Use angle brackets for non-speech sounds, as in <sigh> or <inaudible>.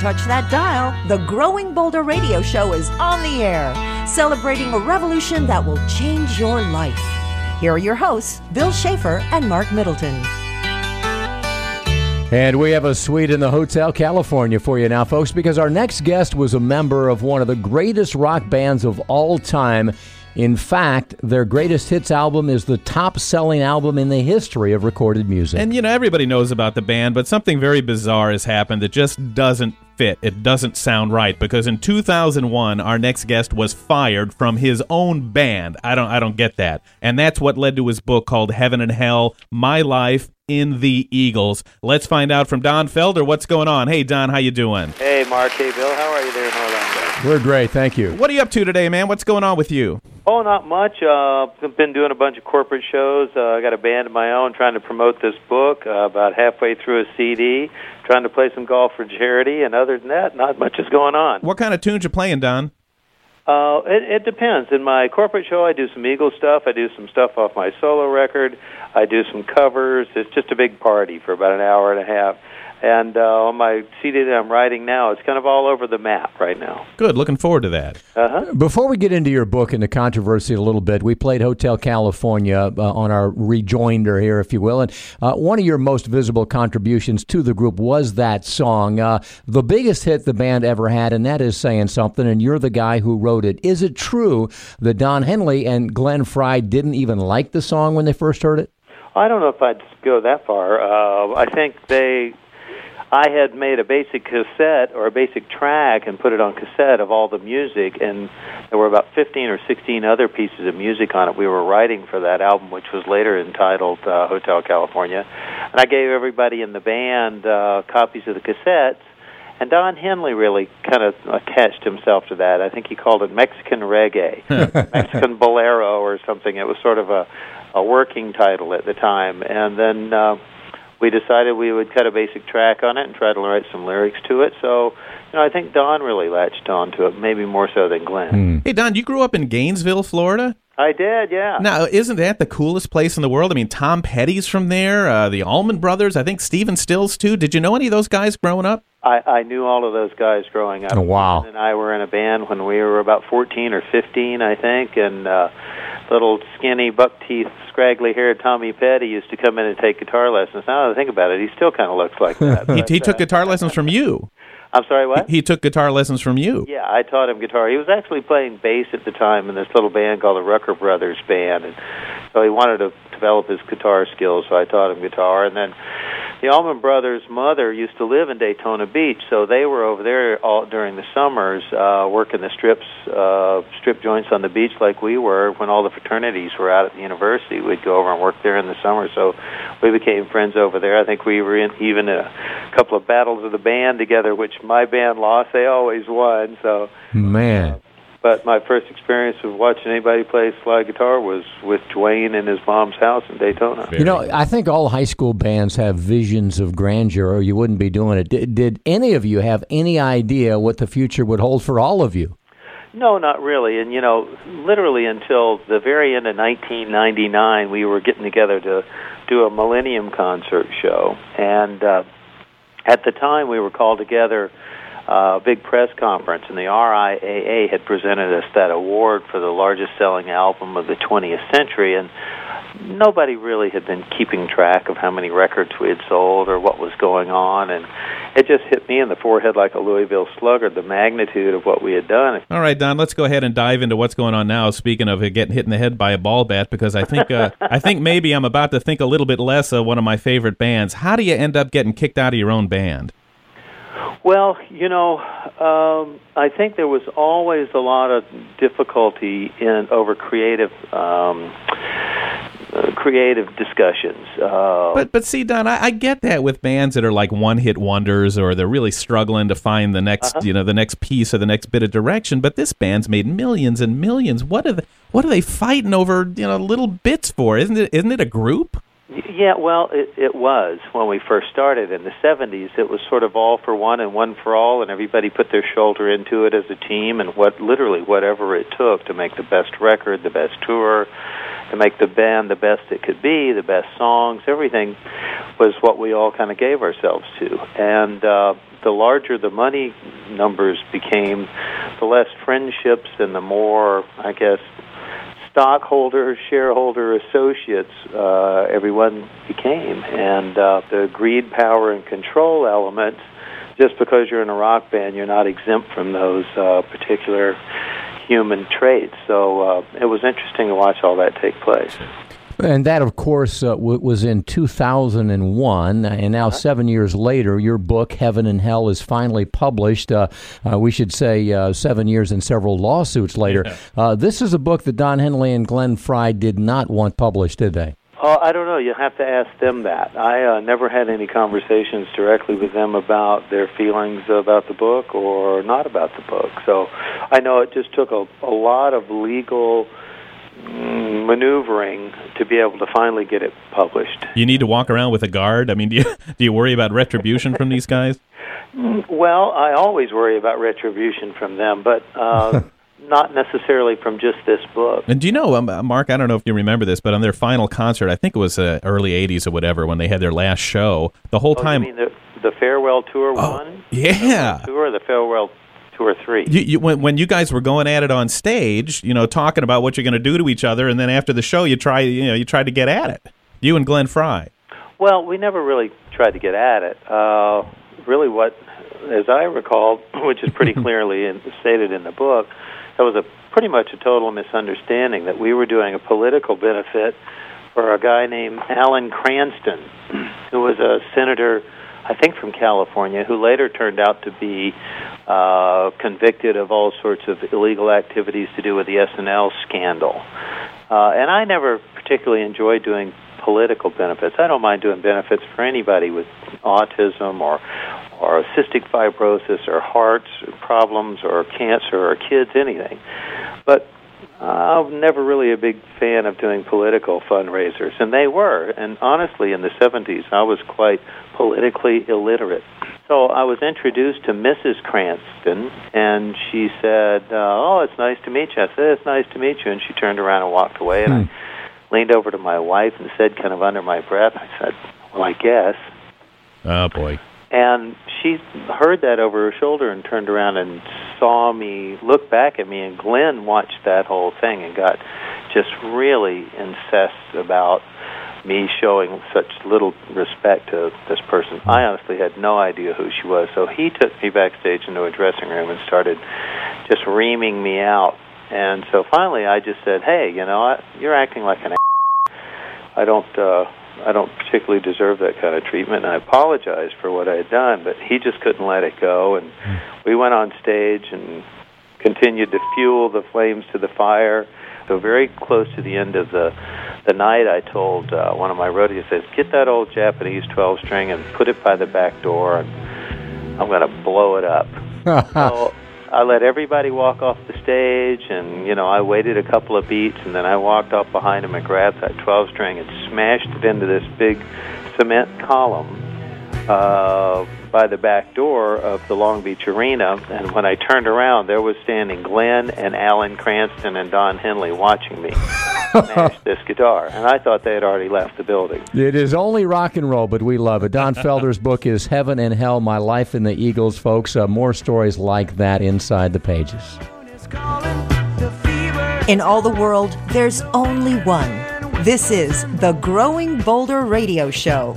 touch that dial, the Growing Bolder Radio Show is on the air, celebrating a revolution that will change your life. Here are your hosts, Bill Schaefer and Marc Middleton. And we have a suite in the Hotel California for you now, folks, because our next guest was a member of one of the greatest rock bands of all time. In fact, their greatest hits album is the top selling album in the history of recorded music. And you know, everybody knows about the band, but something very bizarre has happened that just doesn't fit. It doesn't sound right because in 2001 our next guest was fired from his own band. I don't I don't get that. And that's what led to his book called Heaven and Hell: My Life in the Eagles. Let's find out from Don Felder what's going on. Hey Don, how you doing? Hey Mark, hey Bill, how are you there in Orlando? We're great, thank you. What are you up to today, man? What's going on with you? Oh, not much. Uh, I've been doing a bunch of corporate shows. Uh, I got a band of my own trying to promote this book. Uh, about halfway through a CD, trying to play some golf for charity, and other than that, not much is going on. What kind of tunes you playing, Don? Uh, it, it depends. In my corporate show, I do some Eagle stuff. I do some stuff off my solo record. I do some covers. It's just a big party for about an hour and a half. And uh, on my CD that I'm writing now, it's kind of all over the map right now. Good. Looking forward to that. Uh-huh. Before we get into your book and the controversy a little bit, we played Hotel California uh, on our rejoinder here, if you will. And uh, one of your most visible contributions to the group was that song, uh, the biggest hit the band ever had, and that is Saying Something, and you're the guy who wrote it. Is it true that Don Henley and Glenn Frey didn't even like the song when they first heard it? I don't know if I'd go that far. Uh, I think they I had made a basic cassette or a basic track and put it on cassette of all the music, and there were about 15 or 16 other pieces of music on it we were writing for that album, which was later entitled uh, Hotel California. And I gave everybody in the band uh, copies of the cassettes, and Don Henley really kind of attached himself to that. I think he called it Mexican reggae, <laughs> Mexican bolero, or something. It was sort of a, a working title at the time, and then. Uh, we decided we would cut a basic track on it and try to write some lyrics to it. So, you know, I think Don really latched on to it, maybe more so than Glenn. Hmm. Hey Don, you grew up in Gainesville, Florida? I did, yeah. Now, isn't that the coolest place in the world? I mean, Tom Petty's from there, uh, the Allman Brothers, I think Stephen Stills too. Did you know any of those guys growing up? I, I knew all of those guys growing up. Oh, wow. And I were in a band when we were about 14 or 15, I think, and uh, little skinny, buck teeth, scraggly haired Tommy Petty used to come in and take guitar lessons. Now that I think about it, he still kind of looks like <laughs> that. He, But, he took uh, guitar lessons from you. I'm sorry, what? He took guitar lessons from you. Yeah, I taught him guitar. He was actually playing bass at the time in this little band called the Rucker Brothers Band, and so he wanted to develop his guitar skills. So I taught him guitar, and then the Allman Brothers' mother used to live in Daytona Beach, so they were over there all during the summers, uh, working the strips, uh, strip joints on the beach like we were. When all the fraternities were out at the university, we'd go over and work there in the summer. So we became friends over there. I think we were in even in a couple of battles of the band together, which my band lost. They always won. So Man. But my first experience of watching anybody play slide guitar was with Duane in his mom's house in Daytona. You know, I think all high school bands have visions of grandeur, or you wouldn't be doing it. Did, did any of you have any idea what the future would hold for all of you? No, not really. And you know, literally until the very end of 1999, we were getting together to do a Millennium concert show, and uh, at the time we were called together. Uh, a big press conference, and the RIAA had presented us that award for the largest selling album of the 20th century, and nobody really had been keeping track of how many records we had sold or what was going on, and it just hit me in the forehead like a Louisville slugger, the magnitude of what we had done. All right, Don. Let's go ahead and dive into what's going on now. Speaking of getting hit in the head by a ball bat, because I think uh, <laughs> I think maybe I'm about to think a little bit less of one of my favorite bands. How do you end up getting kicked out of your own band? Well, you know, um, I think there was always a lot of difficulty in over creative um, uh, creative discussions. Uh, But but see, Don, I, I get that with bands that are like one hit wonders, or they're really struggling to find the next Uh-huh. you know the next piece or the next bit of direction. But this band's made millions and millions. What are they, what are they fighting over? You know, little bits for? Isn't it isn't it a group? Yeah, well, it, it was when we first started in the 70s. It was sort of all for one and one for all, and everybody put their shoulder into it as a team, and what literally whatever it took to make the best record, the best tour, to make the band the best it could be, the best songs, everything was what we all kind of gave ourselves to. And uh, the larger the money numbers became, the less friendships and the more, I guess, stockholder, shareholder, associates uh, everyone became, and uh, the greed, power, and control elements. Just because you're in a rock band, you're not exempt from those uh, particular human traits. So uh, it was interesting to watch all that take place. And that, of course, uh, w- was in 2001. And now, seven years later, your book, Heaven and Hell, is finally published. Uh, uh, we should say uh, seven years and several lawsuits later. Uh, this is a book that Don Henley and Glenn Frey did not want published, did they? I don't know. You have to ask them that. I uh, never had any conversations directly with them about their feelings about the book or not about the book. So I know it just took a, a lot of legal mm, maneuvering to be able to finally get it published. You need to walk around with a guard. I mean, <laughs> do you do you worry about retribution from these guys? Well, I always worry about retribution from them, but uh, <laughs> not necessarily from just this book. And do you know, um, uh, Mark? I don't know if you remember this, but on their final concert, I think it was uh, early '80s or whatever, when they had their last show, the whole Oh, time. you mean the, the farewell tour one? yeah. Tour the farewell tour three? You, you, when, when you guys were going at it on stage, you know, talking about what you're going to do to each other, and then after the show, you try, you know, you tried to get at it. You and Glenn Frey. Well, we never really tried to get at it. Uh, really, what, as I recall, <clears throat> which is pretty <laughs> clearly in, stated in the book, that was a pretty much a total misunderstanding that we were doing a political benefit for a guy named Alan Cranston, <clears throat> who was a senator, I think from California, who later turned out to be uh, convicted of all sorts of illegal activities to do with the S&L scandal. Uh, and I never particularly enjoyed doing political benefits. I don't mind doing benefits for anybody with autism or or cystic fibrosis or heart problems or cancer or kids, anything. But I'm never really a big fan of doing political fundraisers, and they were. And honestly, in the 70s, I was quite politically illiterate. So I was introduced to Mrs. Cranston, and she said, uh, "Oh, it's nice to meet you." I said, "It's nice to meet you," and she turned around and walked away. And I leaned over to my wife and said, kind of under my breath, I said, "Well, I guess." Oh boy. And she heard that over her shoulder and turned around and saw me look back at me. And Glenn watched that whole thing and got just really incensed about me showing such little respect to this person. I honestly had no idea who she was. So he took me backstage into a dressing room and started just reaming me out. And so finally I just said, hey, you know, I, you're acting like an I don't uh I don't particularly deserve that kind of treatment and I apologized for what I had done, but he just couldn't let it go and we went on stage and continued to fuel the flames to the fire. So very close to the end of the the night I told uh, one of my roadies says, "Get that old Japanese 12 string and put it by the back door and I'm going to blow it up." <laughs> so I let everybody walk off the stage, and you know I waited a couple of beats, and then I walked off behind and grabbed that 12 string and smashed it into this big cement column uh, by the back door of the Long Beach Arena. And when I turned around, there was standing Glenn and Alan Cranston and Don Henley watching me <laughs> smash this guitar, and I thought they had already left the building. It is only rock and roll, but we love it. Don <laughs> Felder's book is Heaven and Hell My Life in the Eagles, folks. Uh, more stories like that inside the pages. In all the world, there's only one. This is the Growing Bolder Radio Show.